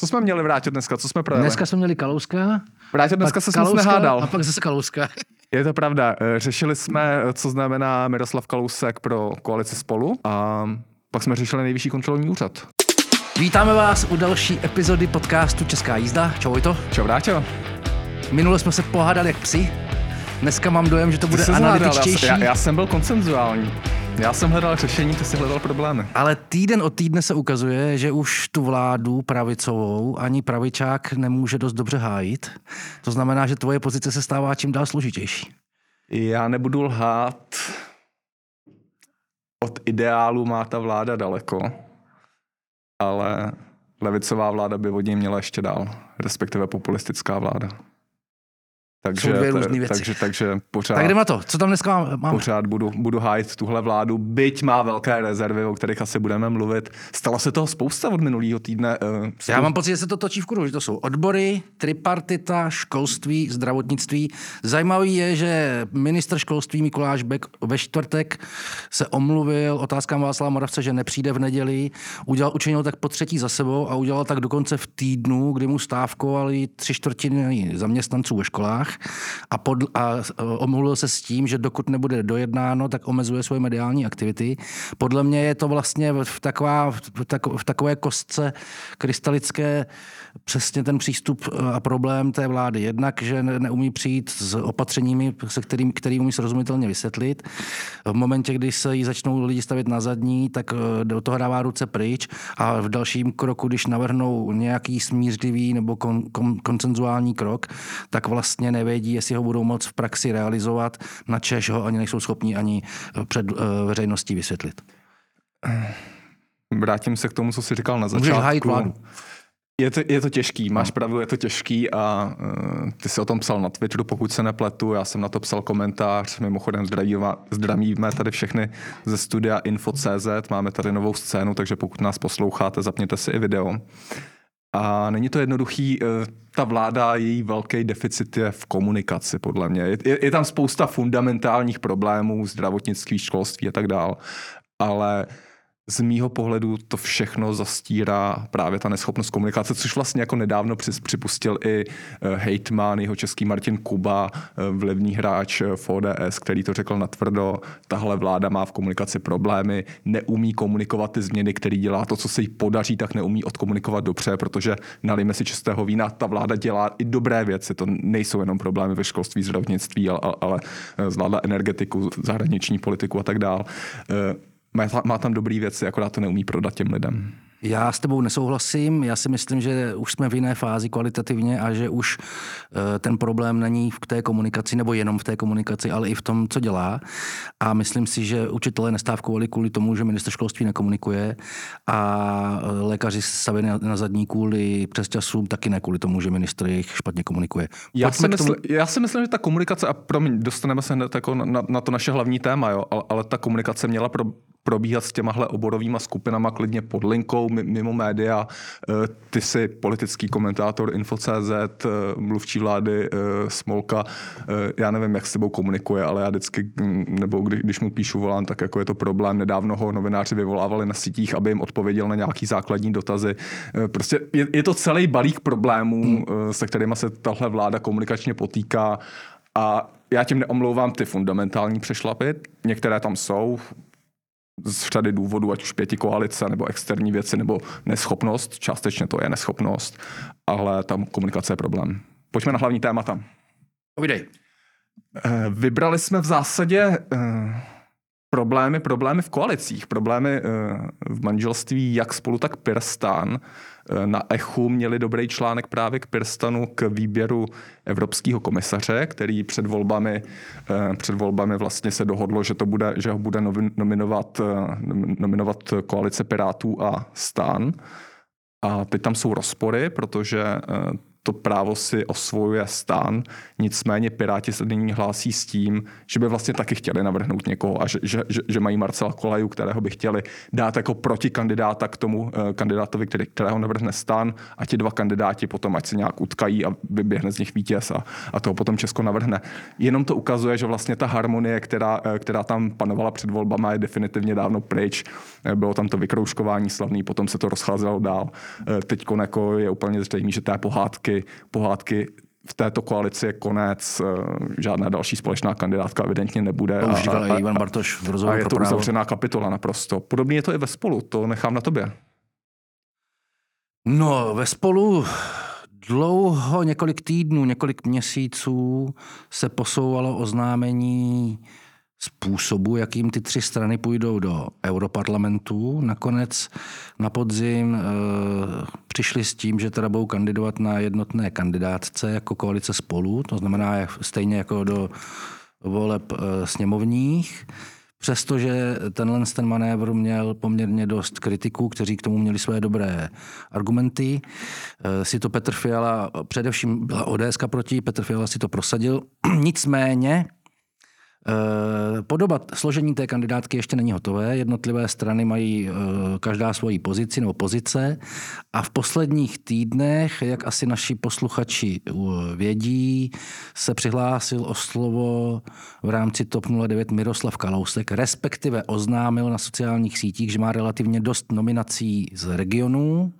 Co jsme měli vrátit dneska? Co jsme projeli? Dneska jsme měli Kalouska. Vrátit dneska se moc nehádal. A pak zase Kalouska. Je to pravda. Eh, řešili jsme, co znamená Miroslav Kalousek pro koalici spolu a pak jsme řešili nejvyšší kontrolní úřad. Vítáme vás u další epizody podcastu Česká jízda. Čau to. Čau Vráťo. Minule jsme se pohádali jak psi. Dneska mám dojem, že to bude analytičtější. Já, já jsem byl koncenzuální. Já jsem hledal řešení, ty jsi hledal problémy. Ale týden od týdne se ukazuje, že už tu vládu pravicovou ani pravičák nemůže dost dobře hájit. To znamená, že tvoje pozice se stává čím dál složitější. Já nebudu lhát. Od ideálu má ta vláda daleko, ale levicová vláda by od něj měla ještě dál, respektive populistická vláda. Takže, Jsou dvě různé věci. Takže, takže pořád, tak jdeme to. Co tam dneska máme? Pořád budu, budu hájit tuhle vládu, byť má velké rezervy, o kterých asi budeme mluvit. Stalo se toho spousta od minulého týdne. Uh, Já mám pocit, že se to točí v kruhu, že to jsou odbory, tripartita, školství, zdravotnictví. Zajímavý je, že ministr školství Mikuláš Bek ve čtvrtek se omluvil otázkám Václava Moravce, že nepřijde v neděli. Udělal, učinil tak po třetí za sebou a udělal tak dokonce v týdnu, kdy mu stávkovali tři čtvrtiny zaměstnanců ve školách a, pod, a omluvil se s tím, že dokud nebude dojednáno, tak omezuje svoje mediální aktivity. Podle mě je to vlastně v, taková, v, tako, v takové kostce krystalické přesně ten přístup a problém té vlády. Jednak, že neumí přijít s opatřeními, se kterým, který umí srozumitelně vysvětlit. V momentě, kdy se jí začnou lidi stavit na zadní, tak eh, do toho dává ruce pryč a v dalším kroku, když navrhnou nějaký smířlivý nebo kon, kon, koncenzuální krok, tak vlastně nevědí, jestli ho budou moc v praxi realizovat, na Češ ho ani nejsou schopni ani eh, před veřejností vysvětlit. Vrátím se k tomu, co jsi říkal na začátku. Můžeš hájit vládu. Je to, je to těžký, máš no. pravdu, je to těžký a uh, ty jsi o tom psal na Twitteru, pokud se nepletu, já jsem na to psal komentář, mimochodem zdravíme, zdravíme tady všechny ze studia Info.cz, máme tady novou scénu, takže pokud nás posloucháte, zapněte si i video. A není to jednoduchý, uh, ta vláda, její velký deficit je v komunikaci, podle mě. Je, je, je tam spousta fundamentálních problémů, zdravotnictví, školství a tak dál, ale uh, z mýho pohledu to všechno zastírá právě ta neschopnost komunikace, což vlastně jako nedávno připustil i eh, hejtman, jeho český Martin Kuba, eh, vlivný hráč eh, v ODS, který to řekl natvrdo, tahle vláda má v komunikaci problémy, neumí komunikovat ty změny, který dělá to, co se jí podaří, tak neumí odkomunikovat dobře, protože nalíme si čistého vína, ta vláda dělá i dobré věci, to nejsou jenom problémy ve školství, zdravotnictví, ale, ale zvládla energetiku, zahraniční politiku a tak dále má, má tam dobrý věci, akorát to neumí prodat těm lidem. Já s tebou nesouhlasím. Já si myslím, že už jsme v jiné fázi kvalitativně a že už eh, ten problém není v té komunikaci, nebo jenom v té komunikaci, ale i v tom, co dělá. A myslím si, že učitelé nestávkovali kvůli tomu, že minister školství nekomunikuje a eh, lékaři staví na zadní kvůli přes časům taky ne kvůli tomu, že minister jejich špatně komunikuje. Já si, mysl, tomu... já si myslím, že ta komunikace, a promiň, dostaneme se hned jako na, na to naše hlavní téma, jo, ale, ale ta komunikace měla pro, probíhat s těmahle oborovými skupinama klidně pod linkou, mimo média. Eh, ty jsi politický komentátor Info.cz, eh, mluvčí vlády eh, Smolka. Já nevím, jak s tebou komunikuje, ale já vždycky, nebo když, když mu píšu volám, tak jako je to problém. Nedávno ho novináři vyvolávali na sítích, aby jim odpověděl na nějaký základní dotazy. Prostě je, je to celý balík problémů, hmm. se kterými se tahle vláda komunikačně potýká a já tím neomlouvám ty fundamentální přešlapy, některé tam jsou, z řady důvodů, ať už pěti koalice, nebo externí věci, nebo neschopnost. Částečně to je neschopnost, ale tam komunikace je problém. Pojďme na hlavní témata. Povídej. Eh, vybrali jsme v zásadě eh, problémy, problémy v koalicích, problémy eh, v manželství jak spolu, tak Pirstán. Eh, na Echu měli dobrý článek právě k Pirstanu k výběru evropského komisaře, který před volbami, eh, před volbami vlastně se dohodlo, že, to bude, že ho bude nominovat, nominovat koalice Pirátů a Stan. A teď tam jsou rozpory, protože to právo si osvojuje stan, nicméně Piráti se nyní hlásí s tím, že by vlastně taky chtěli navrhnout někoho a že, že, že, mají Marcela Kolaju, kterého by chtěli dát jako protikandidáta k tomu uh, kandidátovi, který, kterého navrhne stan a ti dva kandidáti potom ať se nějak utkají a vyběhne z nich vítěz a, a toho potom Česko navrhne. Jenom to ukazuje, že vlastně ta harmonie, která, uh, která tam panovala před volbama, je definitivně dávno pryč. Uh, bylo tam to vykrouškování slavný, potom se to rozcházelo dál. Teď jako je úplně zřejmé, že té pohádky, pohádky v této koalici je konec, žádná další společná kandidátka evidentně nebude. To už říkal a, a, Ivan Bartoš v A je to uzavřená kapitola naprosto. Podobně je to i ve spolu, to nechám na tobě. No, ve spolu dlouho, několik týdnů, několik měsíců se posouvalo oznámení způsobu, jakým ty tři strany půjdou do europarlamentu. Nakonec na podzim e, přišli s tím, že teda budou kandidovat na jednotné kandidátce jako koalice spolu, to znamená stejně jako do voleb e, sněmovních. Přestože tenhle ten manévr měl poměrně dost kritiků, kteří k tomu měli své dobré argumenty, eh, si to Petr Fiala, především byla ODS proti, Petr Fiala si to prosadil. Nicméně podoba složení té kandidátky ještě není hotové. Jednotlivé strany mají eh, každá svoji pozici nebo pozice a v posledních týdnech, jak asi naši posluchači eh, vědí, se přihlásil o slovo v rámci TOP 09 Miroslav Kalousek, respektive oznámil na sociálních sítích, že má relativně dost nominací z regionů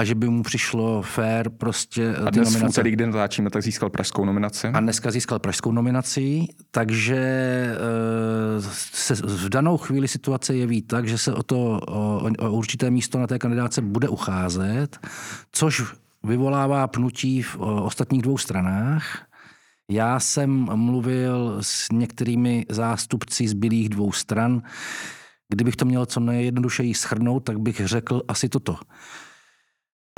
a že by mu přišlo fér prostě a dnes nominace. v úterý, kdy natáčíme, tak získal pražskou nominaci. A dneska získal pražskou nominaci, takže eh, se v danou chvíli situace jeví tak, že se o to o, o určité místo na té kandidáce bude ucházet, což vyvolává pnutí v ostatních dvou stranách. Já jsem mluvil s některými zástupci zbylých dvou stran. Kdybych to měl co nejjednodušeji schrnout, tak bych řekl asi toto.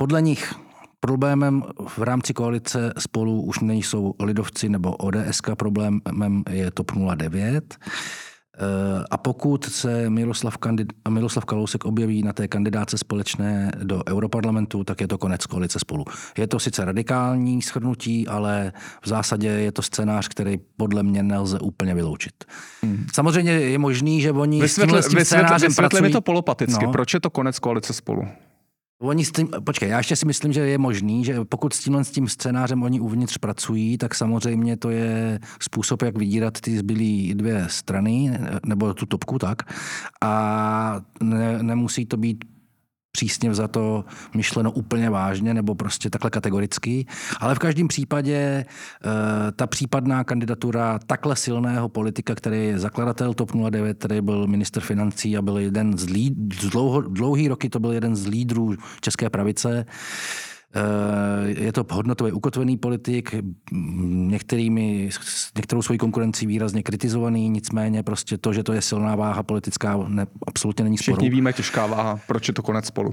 Podle nich Problémem v rámci koalice spolu už nejsou lidovci nebo ODS, problémem je TOP 09. Eh, a pokud se Miroslav, kandid- Miroslav Kalousek objeví na té kandidáce společné do Europarlamentu, tak je to konec koalice spolu. Je to sice radikální shrnutí, ale v zásadě je to scénář, který podle mě nelze úplně vyloučit. Hmm. Samozřejmě je možný, že oni vysvětle, s tímhle s tím vysvětle, vysvětle mi to polopaticky. No. Proč je to konec koalice spolu? Oni s tím, počkej, já ještě si myslím, že je možný, že pokud s tímhle s tím scénářem oni uvnitř pracují, tak samozřejmě to je způsob, jak vydírat ty zbylé dvě strany, nebo tu topku, tak. A ne, nemusí to být přísně za to myšleno úplně vážně nebo prostě takhle kategoricky. Ale v každém případě e, ta případná kandidatura takhle silného politika, který je zakladatel TOP 09, který byl minister financí a byl jeden z líd, dlouho, dlouhý roky to byl jeden z lídrů české pravice, je to hodnotově ukotvený politik, některými, některou svoji konkurencí výrazně kritizovaný, nicméně prostě to, že to je silná váha politická, ne, absolutně není sporu. Všichni víme, těžká váha. Proč je to konec spolu?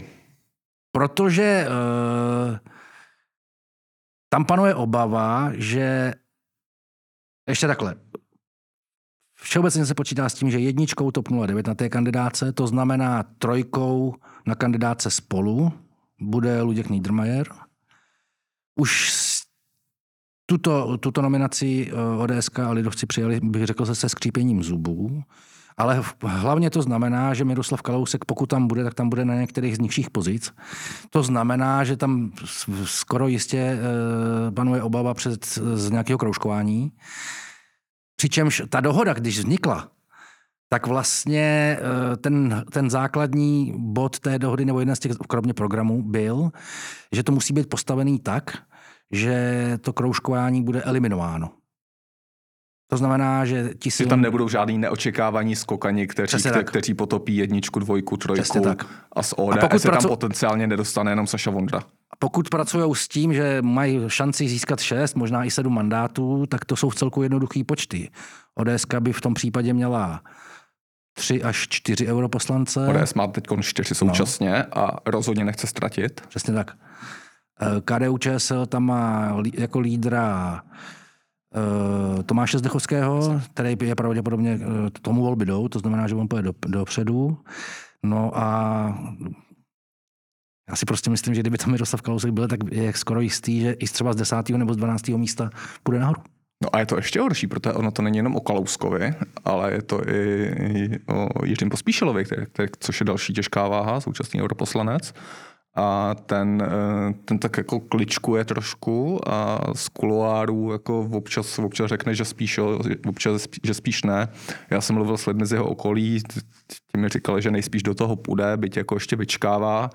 Protože uh, tam panuje obava, že ještě takhle. Všeobecně se počítá s tím, že jedničkou TOP 09 na té kandidáce, to znamená trojkou na kandidáce spolu, bude Luděk Niedermayer. Už tuto, tuto nominaci eh, ODS a Lidovci přijali, bych řekl, se, se skřípěním zubů. Ale hlavně to znamená, že Miroslav Kalousek, pokud tam bude, tak tam bude na některých z nižších pozic. To znamená, že tam skoro jistě eh, panuje obava před, z nějakého kroužkování. Přičemž ta dohoda, když vznikla, tak vlastně eh, ten, ten základní bod té dohody, nebo jeden z těch, kromě programů, byl, že to musí být postavený tak, že to kroužkování bude eliminováno. To znamená, že ti si... tam nebudou žádný neočekávaní skokani, kteří, kte, kteří potopí jedničku, dvojku, trojku tak. a z ODS a pokud se pracu... tam potenciálně nedostane jenom Saša Vondra. A pokud pracují s tím, že mají šanci získat šest, možná i sedm mandátů, tak to jsou v celku jednoduchý počty. ODS by v tom případě měla tři až čtyři europoslance. ODS má teď čtyři současně no. a rozhodně nechce ztratit. Přesně tak. Eh, KDU ČSL tam má jako lídra eh, Tomáše Zdechovského, který je pravděpodobně eh, tomu volby jdou, to znamená, že on půjde do, dopředu. No a Já si prostě myslím, že kdyby tam Miroslav Kalousek byl, tak je skoro jistý, že i třeba z 10. nebo z 12. místa půjde nahoru. No a je to ještě horší, protože ono to není jenom o Kalouskovi, ale je to i, o Jiřím Pospíšilovi, který, který, což je další těžká váha, současný europoslanec. A ten, eh, ten tak jako kličkuje trošku a z kuloárů jako občas, občas řekne, že spíš, občas, že spíš ne. Já jsem mluvil s lidmi z jeho okolí, ti mi říkali, že nejspíš do toho půjde, byť jako ještě vyčkává.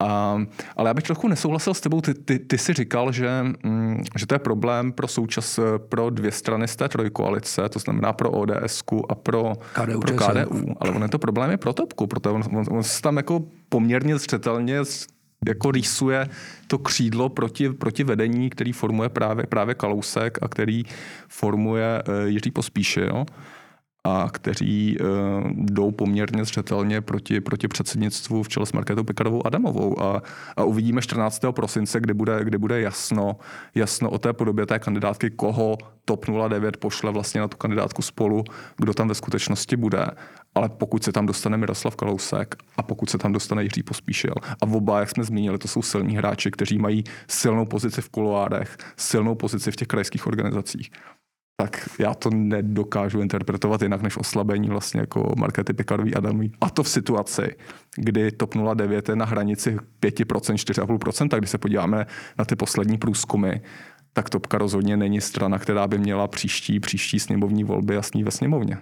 A, ale já bych trochu nesouhlasil s tebou. Ty, ty, ty jsi říkal, že, mm, že to je problém pro součas pro dvě strany z té trojkoalice, to znamená pro ODS a pro KDU, pro KDU. Ale on je to problém je pro Topku, protože on, on, on se tam jako poměrně zřetelně jako rýsuje to křídlo proti, proti vedení, který formuje právě, právě Kalousek a který formuje uh, Jiří Pospíšil a kteří uh, jdou poměrně zřetelně proti, proti předsednictvu v čele s Markétou Pekarovou Adamovou. A, a uvidíme 14. prosince, kde bude, kde bude jasno, jasno o té podobě té kandidátky, koho TOP 09 pošle vlastně na tu kandidátku spolu, kdo tam ve skutečnosti bude. Ale pokud se tam dostane Miroslav Kalousek a pokud se tam dostane Jiří Pospíšil a oba, jak jsme zmínili, to jsou silní hráči, kteří mají silnou pozici v kuloárech, silnou pozici v těch krajských organizacích, tak já to nedokážu interpretovat jinak než oslabení vlastně jako Markety Pekarový Adamový. A to v situaci, kdy TOP 09 je na hranici 5%, 4,5%, tak když se podíváme na ty poslední průzkumy, tak Topka rozhodně není strana, která by měla příští, příští sněmovní volby jasný ve sněmovně.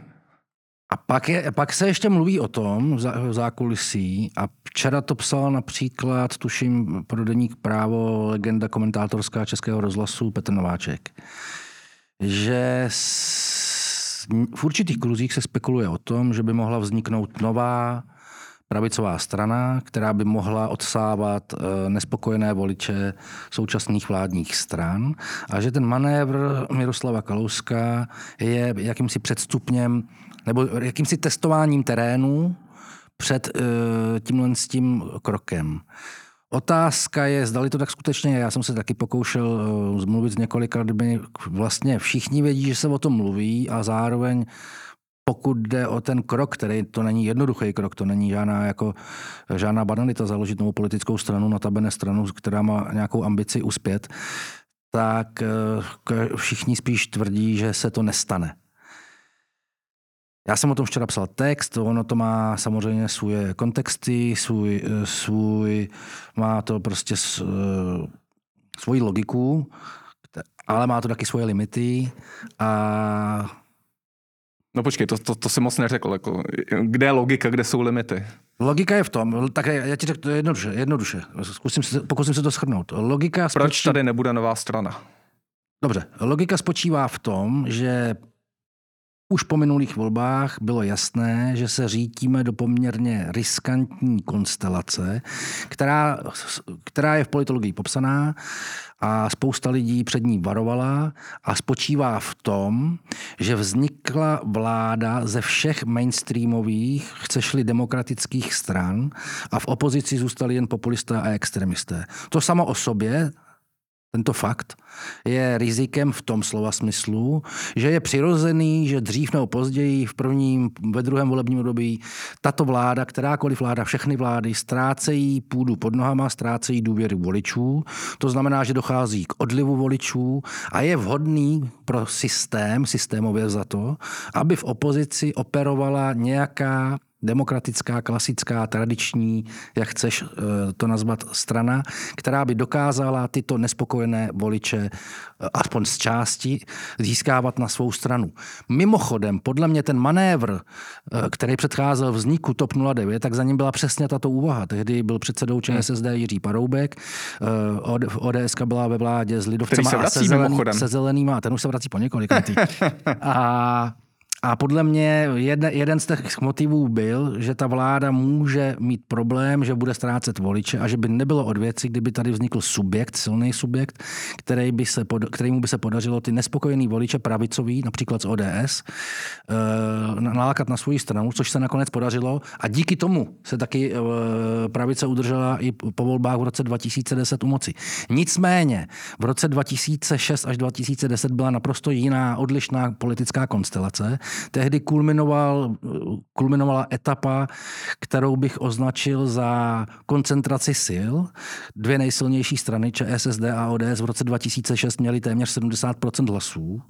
A pak, je, pak se ještě mluví o tom v zákulisí a včera to psal například, tuším, pro deník právo legenda komentátorská Českého rozhlasu Petr Nováček, že v určitých kruzích se spekuluje o tom, že by mohla vzniknout nová pravicová strana, která by mohla odsávat eh, nespokojené voliče současných vládních stran a že ten manévr Miroslava Kalouska je jakýmsi předstupněm nebo jakýmsi testováním terénu před eh, tímhle s tím krokem. Otázka je, zdali to tak skutečně je. Já jsem se taky pokoušel eh, zmluvit s několika lidmi. Vlastně všichni vědí, že se o tom mluví a zároveň pokud jde o ten krok, který to není jednoduchý krok, to není žádná, jako, žádná banalita založit novou politickou stranu, notabene stranu, která má nějakou ambici uspět, tak eh, všichni spíš tvrdí, že se to nestane. Já jsem o tom včera psal text, ono to má samozřejmě svoje kontexty, svůj, svůj má to prostě s, svoji logiku, ale má to taky svoje limity a No počkej, to, to, to si moc neřekl. Jako, kde je logika, kde jsou limity? Logika je v tom, tak já ti řeknu to jednoduše, jednoduše. Zkusím se, pokusím se to shrnout. Logika Proč spočí... tady nebude nová strana? Dobře, logika spočívá v tom, že už po minulých volbách bylo jasné, že se řítíme do poměrně riskantní konstelace, která, která je v politologii popsaná a spousta lidí před ní varovala a spočívá v tom, že vznikla vláda ze všech mainstreamových, chcešli demokratických stran a v opozici zůstali jen populisté a extremisté. To samo o sobě tento fakt je rizikem v tom slova smyslu, že je přirozený, že dřív nebo později v prvním, ve druhém volebním období tato vláda, kterákoliv vláda, všechny vlády ztrácejí půdu pod nohama, ztrácejí důvěru voličů. To znamená, že dochází k odlivu voličů a je vhodný pro systém, systémově za to, aby v opozici operovala nějaká demokratická, klasická, tradiční, jak chceš eh, to nazvat, strana, která by dokázala tyto nespokojené voliče eh, aspoň z části získávat na svou stranu. Mimochodem, podle mě ten manévr, eh, který předcházel vzniku TOP 09, tak za ním byla přesně tato úvaha. Tehdy byl předsedou ČSSD Jiří Paroubek, ODS byla ve vládě s Lidovcema a se, zelený, se zelenýma, ten už se vrací po několik A a podle mě jeden, jeden z těch motivů byl, že ta vláda může mít problém, že bude ztrácet voliče a že by nebylo od věci, kdyby tady vznikl subjekt, silný subjekt, který by se, kterýmu by se podařilo ty nespokojený voliče pravicový, například z ODS, eh, nalákat na svou stranu, což se nakonec podařilo. A díky tomu se taky eh, pravice udržela i po volbách v roce 2010 u moci. Nicméně v roce 2006 až 2010 byla naprosto jiná, odlišná politická konstelace Tehdy kulminoval, kulminovala etapa, kterou bych označil za koncentraci sil. Dvě nejsilnější strany, ČSSD a ODS, v roce 2006 měly téměř 70% hlasů.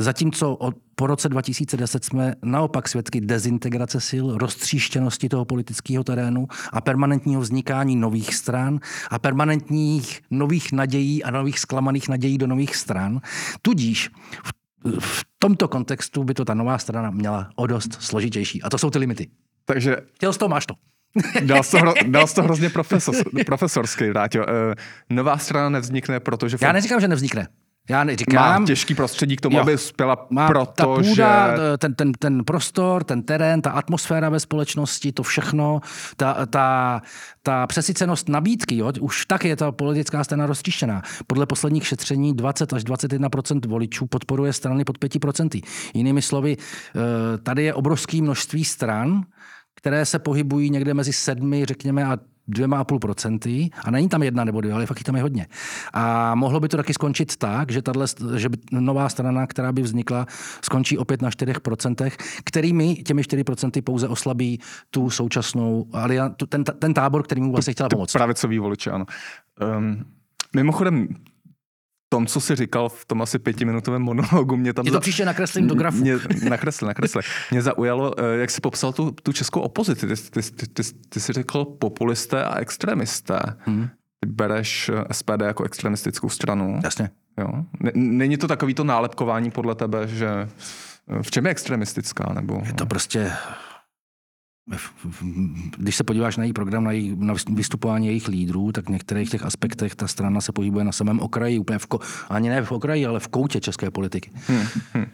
Zatímco od, po roce 2010 jsme naopak svědky dezintegrace sil, roztříštěnosti toho politického terénu a permanentního vznikání nových stran a permanentních nových nadějí a nových zklamaných nadějí do nových stran. Tudíž v, v tomto kontextu by to ta nová strana měla o dost složitější. A to jsou ty limity. Takže... Chtěl jsi to, máš to. Dal jsi to, hro, dal jsi to hrozně profesor, profesorský, Ráťo. Uh, nová strana nevznikne, protože... Já neříkám, že nevznikne. Já neříkám. Má těžký prostředí k tomu, jo. aby spěla, Má proto, ta půda, že... ten, ten, ten prostor, ten terén, ta atmosféra ve společnosti, to všechno, ta, ta, ta přesycenost nabídky, jo, už tak je ta politická strana rozčištěná. Podle posledních šetření 20 až 21% voličů podporuje strany pod 5% Jinými slovy, eh, tady je obrovské množství stran, které se pohybují někde mezi sedmi, řekněme, a dvěma a půl procenty a není tam jedna nebo dvě, ale fakt tam je hodně. A mohlo by to taky skončit tak, že, tato, že by nová strana, která by vznikla, skončí opět na 4%, kterými těmi 4% pouze oslabí tu současnou, ten, ten tábor, který mu vlastně chtěla pomoct. Pravicový voliče, ano. Um, mimochodem, tom, co jsi říkal v tom asi pětiminutovém monologu, mě tam... Je to za... příště nakreslím do grafu. Mě, nakresli, nakresli. Mě zaujalo, eh, jak jsi popsal tu, tu českou opozici. Ty, ty, ty, ty, ty jsi řekl populisté a extremisté. Hmm. Ty bereš eh, SPD jako extremistickou stranu. Jasně. Jo? Není to takový to nálepkování podle tebe, že v čem je extremistická? Nebo... Je to prostě když se podíváš na její program, na, její, na vystupování jejich lídrů, tak v některých těch aspektech ta strana se pohybuje na samém okraji, úplně v ko, ani ne v okraji, ale v koutě české politiky. Hmm, hmm.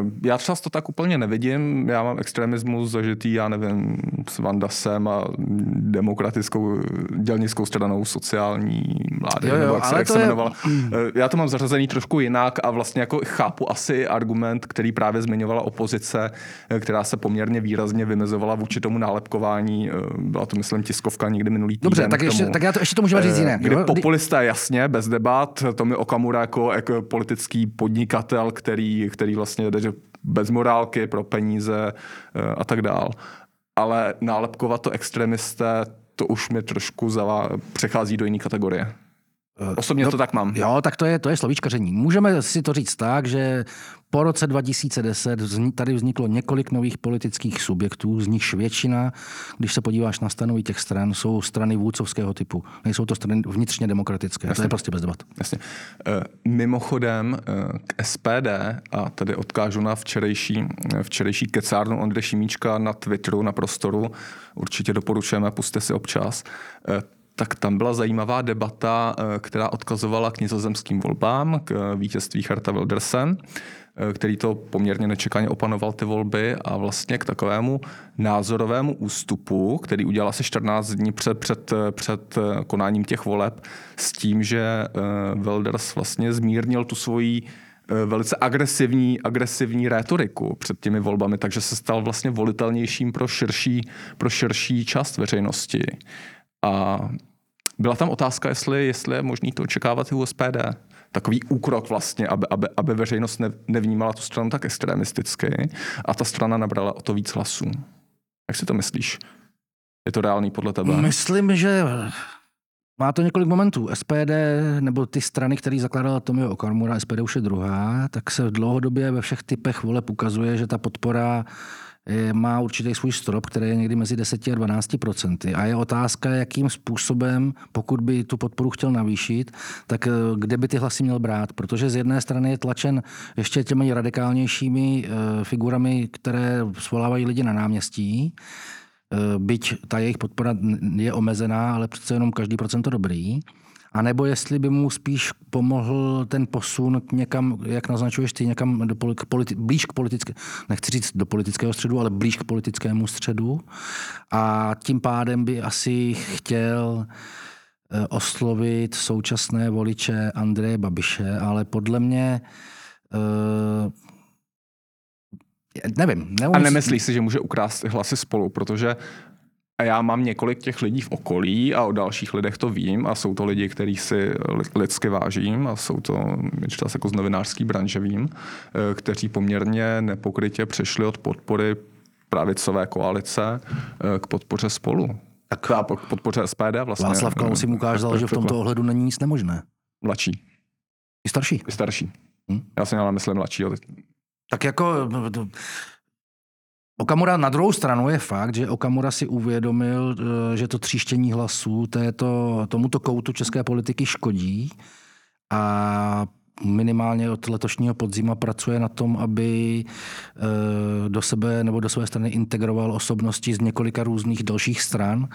Ehm, já třeba to tak úplně nevidím. Já mám extremismus zažitý, já nevím, s Vandasem a demokratickou dělnickou stranou sociální mládě, jo, jo, nebo jak se, jak se jmenovala. Je... Ehm, já to mám zařazený trošku jinak a vlastně jako chápu asi argument, který právě zmiňovala opozice, eh, která se poměrně výrazně vymezovala vůči tomu nálepkování. Ehm, byla to, myslím, tiskovka někdy minulý týden. Dobře, tak, ještě, tomu, tak já to ještě to můžu říct jiné. Kdy populisté, jasně, bez debat, to mi Okamura jako, jako politický podnikatel, který, který vlastně jde bez morálky, pro peníze eh, a tak dál. Ale nálepkovat to extremisté, to už mi trošku zava, přechází do jiné kategorie. Eh, Osobně no, to tak mám. Jo, tak to je, to je slovíčkaření. Můžeme si to říct tak, že po roce 2010 tady vzniklo několik nových politických subjektů, z nichž většina, když se podíváš na stanovy těch stran, jsou strany vůdcovského typu. Nejsou to strany vnitřně demokratické. Jasně. To je prostě bez debat. Jasně. Eh, mimochodem eh, k SPD, a tady odkážu na včerejší, včerejší kecárnu Ondře Šimíčka na Twitteru, na prostoru, určitě doporučujeme, puste si občas, tak tam byla zajímavá debata, eh, která odkazovala k nizozemským volbám, k eh, vítězství Herta Wildersen, eh, který to poměrně nečekaně opanoval ty volby a vlastně k takovému názorovému ústupu, který udělal asi 14 dní před, před, před konáním těch voleb s tím, že Wilders vlastně zmírnil tu svoji velice agresivní, agresivní rétoriku před těmi volbami, takže se stal vlastně volitelnějším pro širší, pro širší část veřejnosti. A byla tam otázka, jestli, jestli je možný to očekávat i u SPD. Takový úkrok vlastně, aby, aby, aby veřejnost ne, nevnímala tu stranu tak extremisticky a ta strana nabrala o to víc hlasů. Jak si to myslíš? Je to reálný podle tebe? Myslím, že má to několik momentů. SPD nebo ty strany, které zakládala Tomio Okamura, SPD už je druhá, tak se dlouhodobě ve všech typech voleb ukazuje, že ta podpora má určitý svůj strop, který je někdy mezi 10 a 12 procenty. A je otázka, jakým způsobem, pokud by tu podporu chtěl navýšit, tak eh, kde by ty hlasy měl brát. Protože z jedné strany je tlačen ještě těmi radikálnějšími eh, figurami, které svolávají lidi na náměstí, eh, byť ta jejich podpora je omezená, ale přece jenom každý procento dobrý. A nebo jestli by mu spíš pomohl ten posun k někam, jak naznačuješ ty, někam do politi- blíž k politické, nechci říct do politického středu, ale blíž k politickému středu. A tím pádem by asi chtěl eh, oslovit současné voliče Andreje Babiše, ale podle mě uh, nevím. Neumím... A nemyslíš si, že může ukrást hlasy spolu, protože a já mám několik těch lidí v okolí a o dalších lidech to vím a jsou to lidi, kterých si lidsky vážím a jsou to čas jako z novinářský branže vím, eh, kteří poměrně nepokrytě přešli od podpory pravicové koalice eh, k podpoře spolu. Tak k podpoře SPD vlastně. Václav Klaus si ukázal, že v tomto ohledu není nic nemožné. Mladší. I starší. I starší. Hm? Já si ale myslím mladší. Tak jako Okamura na druhou stranu je fakt, že Okamura si uvědomil, eh, že to tříštění hlasů této, tomuto koutu české politiky škodí a minimálně od letošního podzima pracuje na tom, aby eh, do sebe nebo do své strany integroval osobnosti z několika různých dalších stran,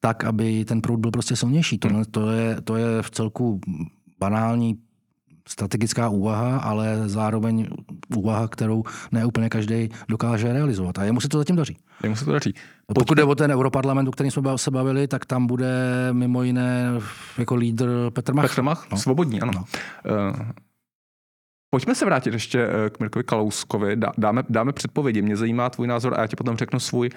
tak, aby ten proud byl prostě silnější. To, to, je, to je v celku banální strategická úvaha, ale zároveň úvaha, kterou ne úplně každý dokáže realizovat. A jemu se to zatím daří. Jemu se to daří. Pojďme. Pokud jde o ten europarlament, o kterým jsme se bavili, tak tam bude mimo jiné jako lídr Petr Mach. Petr Mach, no. svobodní, ano. No. Uh, pojďme se vrátit ještě eh, k Mirkovi Kalouskovi. Dáme, dáme předpovědi. Mě zajímá tvůj názor a já ti potom řeknu svůj.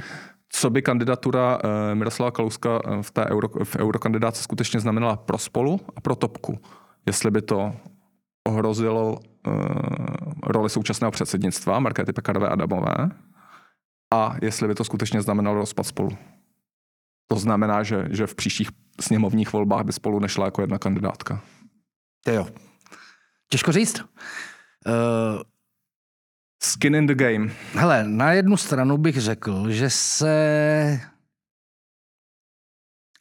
Co by kandidatura uh, Miroslava Kalouska v té euro, v eurokandidáce skutečně znamenala pro spolu a pro topku? Jestli by to ohrozilo uh, roli současného předsednictva Markéty Pekarové Adamové a jestli by to skutečně znamenalo rozpad spolu. To znamená, že, že v příštích sněmovních volbách by spolu nešla jako jedna kandidátka. To jo. Těžko říct. Uh, Skin in the game. Hele, na jednu stranu bych řekl, že se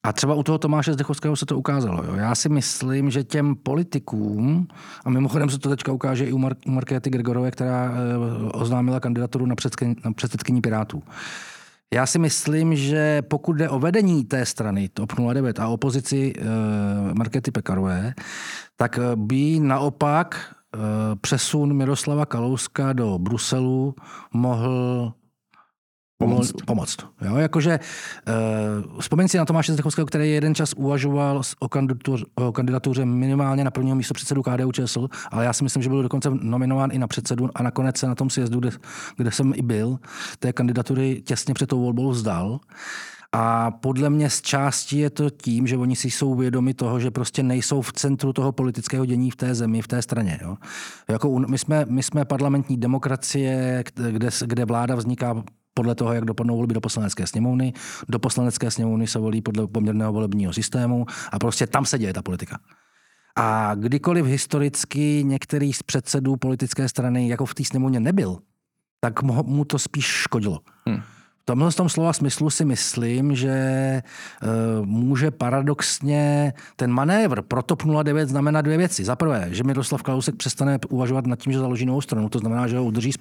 a třeba u toho Tomáše Zdechovského se to ukázalo. Jo. Já si myslím, že těm politikům, a mimochodem se to teďka ukáže i u, Mar- u Markéty Gregorové, která e, oznámila kandidaturu na, předsedkyni, na předsedkyní Pirátů. Já si myslím, že pokud jde o vedení té strany TOP 09 a opozici e, Markety Pekarové, tak by naopak e, přesun Miroslava Kalouska do Bruselu mohl Pomoct. Pomoct. Jo, jakože, uh, vzpomeň si na Tomáše Zdechovského, který jeden čas uvažoval o, kandidatuře, o kandidatuře minimálně na prvního místo předsedu KDU ČSL, ale já si myslím, že byl dokonce nominován i na předsedu a nakonec se na tom sjezdu, kde, kde jsem i byl, té kandidatury těsně před tou volbou vzdal. A podle mě z části je to tím, že oni si jsou vědomi toho, že prostě nejsou v centru toho politického dění v té zemi, v té straně. Jo. Jako my, jsme, my jsme parlamentní demokracie, kde, kde vláda vzniká podle toho, jak dopadnou volby do poslanecké sněmovny. Do poslanecké sněmovny se volí podle poměrného volebního systému a prostě tam se děje ta politika. A kdykoliv historicky některý z předsedů politické strany jako v té sněmovně nebyl, tak mu to spíš škodilo. Hmm tomhle tom slova smyslu si myslím, že uh, může paradoxně ten manévr pro TOP 09 znamená dvě věci. Za prvé, že Miroslav Kalousek přestane uvažovat nad tím, že založí novou stranu, to znamená, že ho udrží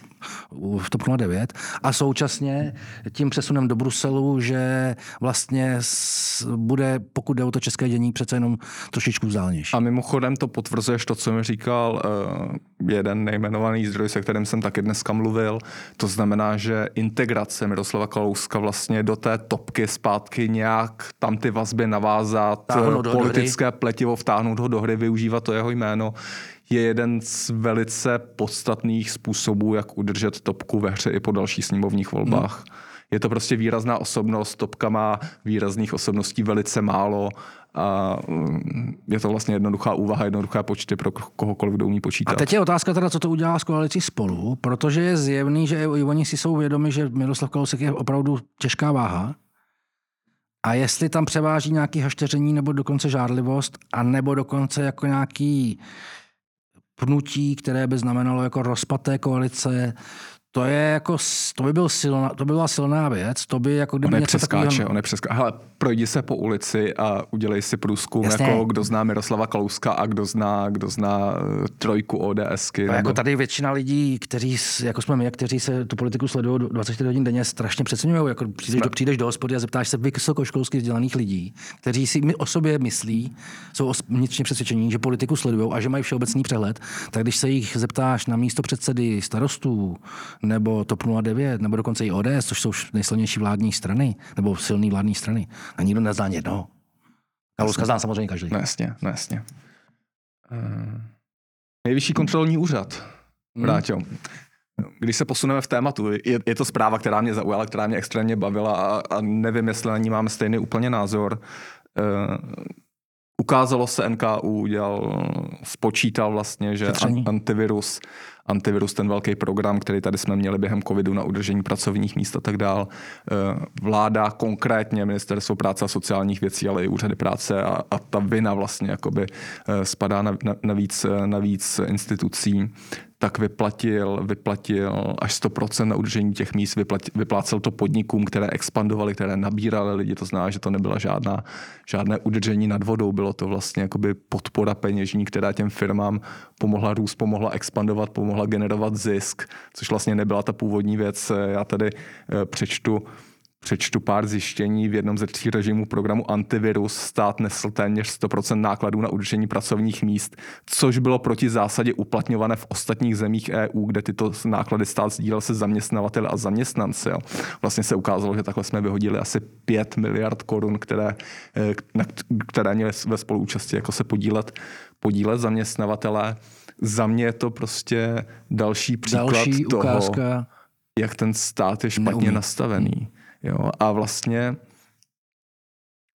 v TOP 09 a současně tím přesunem do Bruselu, že vlastně bude, pokud jde o to české dění, přece jenom trošičku vzdálenější. A mimochodem to potvrzuješ to, co mi říkal uh, jeden nejmenovaný zdroj, se kterým jsem taky dneska mluvil. To znamená, že integrace Miroslava Kalouska vlastně do té topky zpátky nějak tam ty vazby navázat, Táhnout politické do pletivo vtáhnout ho do hry, využívat to jeho jméno, je jeden z velice podstatných způsobů, jak udržet topku ve hře i po dalších sněmovních volbách. Hmm. Je to prostě výrazná osobnost, topka má výrazných osobností velice málo a mm, je to vlastně jednoduchá úvaha, jednoduchá počty pro kohokoliv, kdo umí počítat. A teď je otázka teda, co to udělá s koalicí spolu, protože je zjevný, že i oni si jsou vědomi, že Miroslav Kalousek je opravdu těžká váha. A jestli tam převáží nějaký hašteření nebo dokonce žádlivost, a nebo dokonce jako nějaký pnutí, které by znamenalo jako rozpad té koalice, to je jako, to by, byl silná, to by byla silná věc, to by jako kdyby on něco takového... On nepřeskáče, hele, projdi se po ulici a udělej si průzkum, Jasně. jako kdo zná Miroslava Kalouska a kdo zná, kdo zná eh, trojku ODSky. Jako nebo... Jako tady většina lidí, kteří, jako jsme my, kteří se tu politiku sledují 24 hodin denně, strašně přeceňují. Jako přijdeš, do, přijdeš do hospody a zeptáš se vysokoškolsky vzdělaných lidí, kteří si o sobě myslí, jsou vnitřně přesvědčení, že politiku sledují a že mají všeobecný přehled, tak když se jich zeptáš na místo předsedy starostů, nebo TOP 09, nebo dokonce i ODS, což jsou nejsilnější vládní strany, nebo silné vládní strany. A nikdo nezná ani jednoho. Kalouska znám samozřejmě každý. No jasně, no jasně. Uh, nejvyšší kontrolní úřad. Hmm. Vrátil. Když se posuneme v tématu, je, je to zpráva, která mě zaujala, která mě extrémně bavila a, a nevím, jestli na ní máme stejný úplně názor. Uh, ukázalo se NKU, udělal, spočítal vlastně, že an, antivirus, antivirus, ten velký program, který tady jsme měli během covidu na udržení pracovních míst a tak dál, uh, vláda konkrétně ministerstvo práce a sociálních věcí, ale i úřady práce a, a ta vina vlastně jakoby uh, spadá na, na, na, víc, na víc institucí, tak vyplatil, vyplatil až 100% na udržení těch míst, vyplatil, vyplácel to podnikům, které expandovaly, které nabíraly lidi, to znamená, že to nebyla žádná, žádné udržení nad vodou, bylo to vlastně jakoby podpora peněžní, která těm firmám pomohla růst, pomohla expandovat, pomohla generovat zisk, což vlastně nebyla ta původní věc. Já tady eh, přečtu Přečtu pár zjištění. V jednom ze tří režimů programu antivirus stát nesl téměř 100% nákladů na udržení pracovních míst, což bylo proti zásadě uplatňované v ostatních zemích EU, kde tyto náklady stát sdílel se zaměstnavateli a zaměstnanci. Vlastně se ukázalo, že takhle jsme vyhodili asi 5 miliard korun, které, eh, které měly ve spoluúčasti jako se podílet, podílet zaměstnavatele. Za mě je to prostě další příklad další toho, ukázka jak ten stát je špatně neumí. nastavený. Jo? A vlastně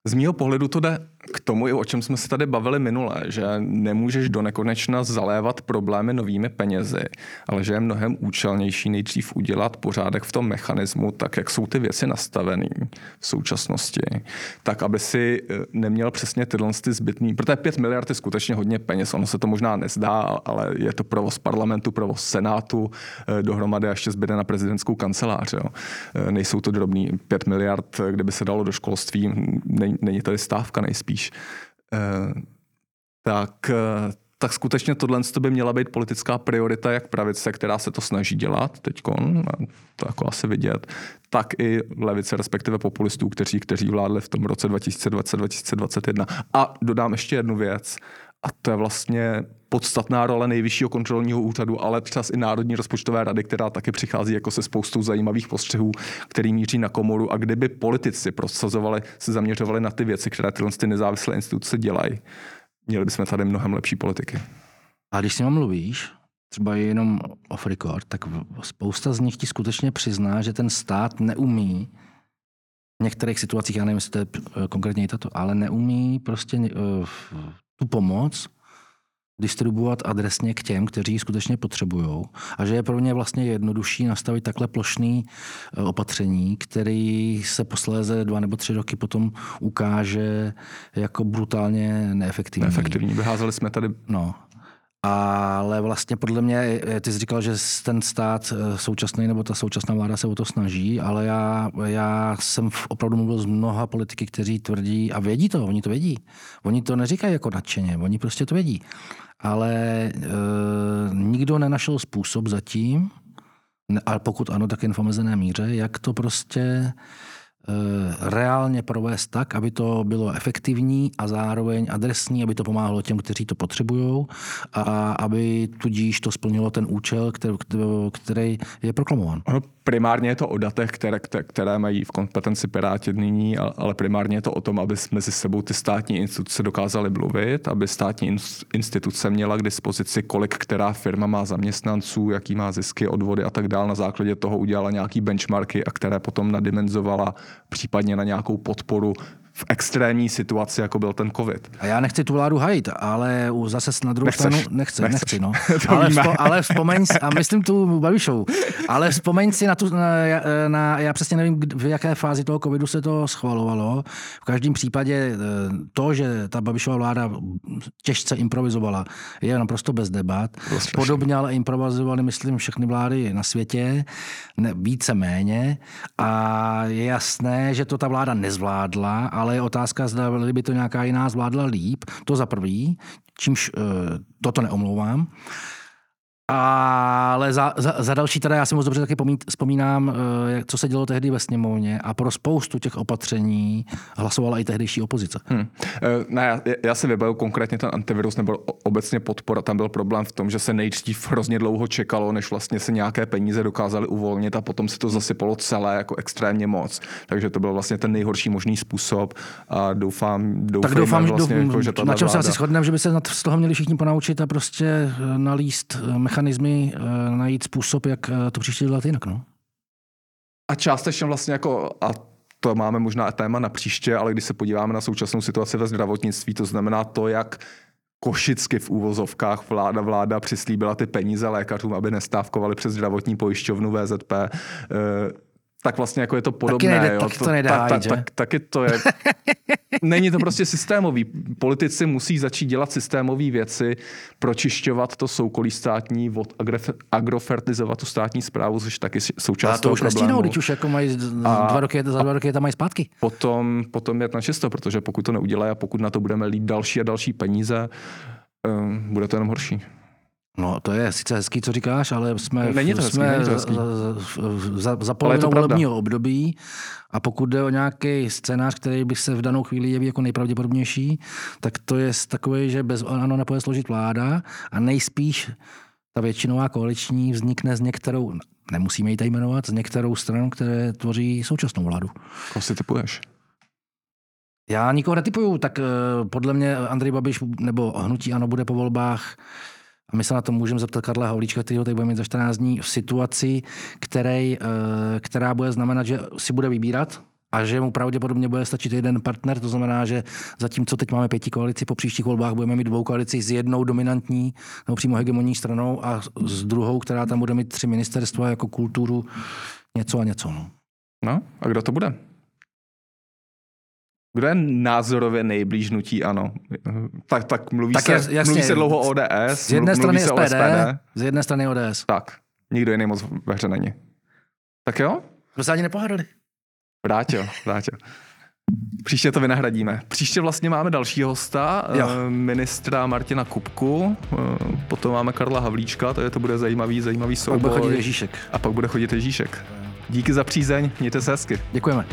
z mýho pohledu to jde k tomu, o čem jsme se tady bavili minule, že nemůžeš do nekonečna zalévat problémy novými penězi, ale že je mnohem účelnější nejdřív udělat pořádek v tom mechanismu, tak jak jsou ty věci nastavené v současnosti, tak aby si eh, neměl přesně tyhle ty zbytný, protože 5 miliard je skutečně hodně peněz, ono se to možná nezdá, ale je to provoz parlamentu, provoz senátu, eh, dohromady ještě zbyde na prezidentskou kancelář. Jo. Eh, nejsou to drobný 5 miliard, kdyby se dalo do školství, není tady stávka nejspíš spíš, eh, tak, eh, tak skutečně tohle by měla být politická priorita jak pravice, která se to snaží dělat teď, to jako asi vidět, tak i levice, respektive populistů, kteří, kteří vládli v tom roce 2020-2021. A dodám ještě jednu věc, a to je vlastně podstatná role nejvyššího kontrolního úřadu, ale třeba i Národní rozpočtové rady, která taky přichází jako se spoustou zajímavých postřehů, který míří na komoru. A kdyby politici prosazovali, se zaměřovali na ty věci, které tyhle ty nezávislé instituce dělají, měli bychom tady mnohem lepší politiky. A když s mluvíš, třeba jenom off record, tak spousta z nich ti skutečně přizná, že ten stát neumí v některých situacích, já nevím, jestli to je eh, konkrétně i tato, ale neumí prostě uh, tu pomoc distribuovat adresně k těm, kteří ji skutečně potřebují. A že je pro ně vlastně jednodušší nastavit takhle plošný eh, opatření, který se posléze dva nebo tři roky potom ukáže jako brutálně neefektivní. Neefektivní. Vyházeli jsme tady no. Ale vlastně podle mě, eh, ty jsi říkal, že ten stát eh, současný nebo ta současná vláda se o to snaží, ale já, já jsem opravdu mluvil s mnoha politiky, kteří tvrdí, a vědí to, oni to vědí. Oni to neříkají jako nadšeně, oni prostě to vědí. Ale e, nikdo nenašel způsob zatím, ale pokud ano, tak jen v omezené míře, jak to prostě reálně provést tak, aby to bylo efektivní a zároveň adresní, aby to pomáhalo těm, kteří to potřebují a aby tudíž to splnilo ten účel, který, který je proklamován. Primárně je to o datech, které, které mají v kompetenci Piráti nyní, ale primárně je to o tom, aby mezi sebou ty státní instituce dokázaly mluvit, aby státní instituce měla k dispozici, kolik která firma má zaměstnanců, jaký má zisky, odvody a tak dále. Na základě toho udělala nějaký benchmarky, a které potom nadimenzovala případně na nějakou podporu v extrémní situaci, jako byl ten covid. A já nechci tu vládu hajit, ale zase na druhou Nechceš. stranu nechci, Nechceš. nechci, no. ale, vzpo, ale vzpomeň si, a myslím tu Babišovu, ale vzpomeň si na tu, na, na, já přesně nevím, v jaké fázi toho covidu se to schvalovalo. V každém případě eh, to, že ta Babišová vláda těžce improvizovala, je naprosto bez debat. Podobně ale improvizovali, myslím, všechny vlády na světě, ne, více méně. A je jasné, že to ta vláda nezvládla, ale je otázka, zda by to nějaká jiná zvládla líp. To za prvý, čímž uh, toto neomlouvám. Ale za, za, za další teda já si moc dobře taky vzpomínám, eh, co se dělo tehdy ve sněmovně a pro spoustu těch opatření hlasovala i tehdejší opozice. Hmm. Ne, já, já si vybavu konkrétně ten antivirus nebo obecně podpora. Tam byl problém v tom, že se nejdřív hrozně dlouho čekalo, než vlastně se nějaké peníze dokázaly uvolnit a potom se to zasypalo celé jako extrémně moc. Takže to byl vlastně ten nejhorší možný způsob a doufám, doufám, tak doufám vlastně, doufám, jako, že to na čem vláda... se asi shodneme, že by se z toho měli všichni ponaučit a prostě nalíst mechanismy, najít způsob, jak to příště dělat jinak. No. A částečně vlastně jako, a to máme možná téma na příště, ale když se podíváme na současnou situaci ve zdravotnictví, to znamená to, jak košicky v úvozovkách vláda, vláda přislíbila ty peníze lékařům, aby nestávkovali přes zdravotní pojišťovnu VZP, eh, tak vlastně jako je to podobné. Taky nejde, jo. Taky to, to nejde tak, tak, tak, taky to je. Není to prostě systémový. Politici musí začít dělat systémové věci, pročišťovat to soukolí státní, od agrofertizovat tu státní zprávu, což taky součást A to už nestínou, když už jako mají a, dva roky, za dva roky tam mají zpátky. Potom, potom je na čisto, protože pokud to neudělají a pokud na to budeme lít další a další peníze, um, bude to jenom horší. No, to je sice hezký, co říkáš, ale jsme, není to hezký, jsme není to hezký. za, za polovinou volebního období a pokud jde o nějaký scénář, který by se v danou chvíli jeví jako nejpravděpodobnější, tak to je takový, že bez ano nepoje složit vláda a nejspíš ta většinová koaliční vznikne z některou, nemusíme ji tady jmenovat, z některou stranu, které tvoří současnou vládu. Koho si typuješ? Já nikoho netypuju, tak uh, podle mě Andrej Babiš nebo Hnutí Ano bude po volbách a my se na to můžeme zeptat Karla Havlíčka, který ho tady bude mít za 14 dní, v situaci, který, uh, která bude znamenat, že si bude vybírat, a že mu pravděpodobně bude stačit jeden partner, to znamená, že zatímco teď máme pěti koalici, po příštích volbách budeme mít dvou koalici s jednou dominantní nebo přímo hegemonní stranou a s druhou, která tam bude mít tři ministerstva jako kulturu, něco a něco. No, no a kdo to bude? Kdo je názorově nejblíž nutí ano? Tak, tak mluví, tak se, jasně, mluví se dlouho ODS, z jedné strany SPD, SPD, z jedné strany ODS. Tak, nikdo jiný moc ve hře není. Tak jo? To se ani nepohádali. Vrátil, vrátil. Příště to vynahradíme. Příště vlastně máme další hosta, jo. Eh, ministra Martina Kupku, eh, potom máme Karla Havlíčka, to, je, to bude zajímavý, zajímavý souboj. Pak bude chodit Ježíšek. A pak bude chodit Ježíšek. Díky za přízeň, mějte se hezky. Děkujeme.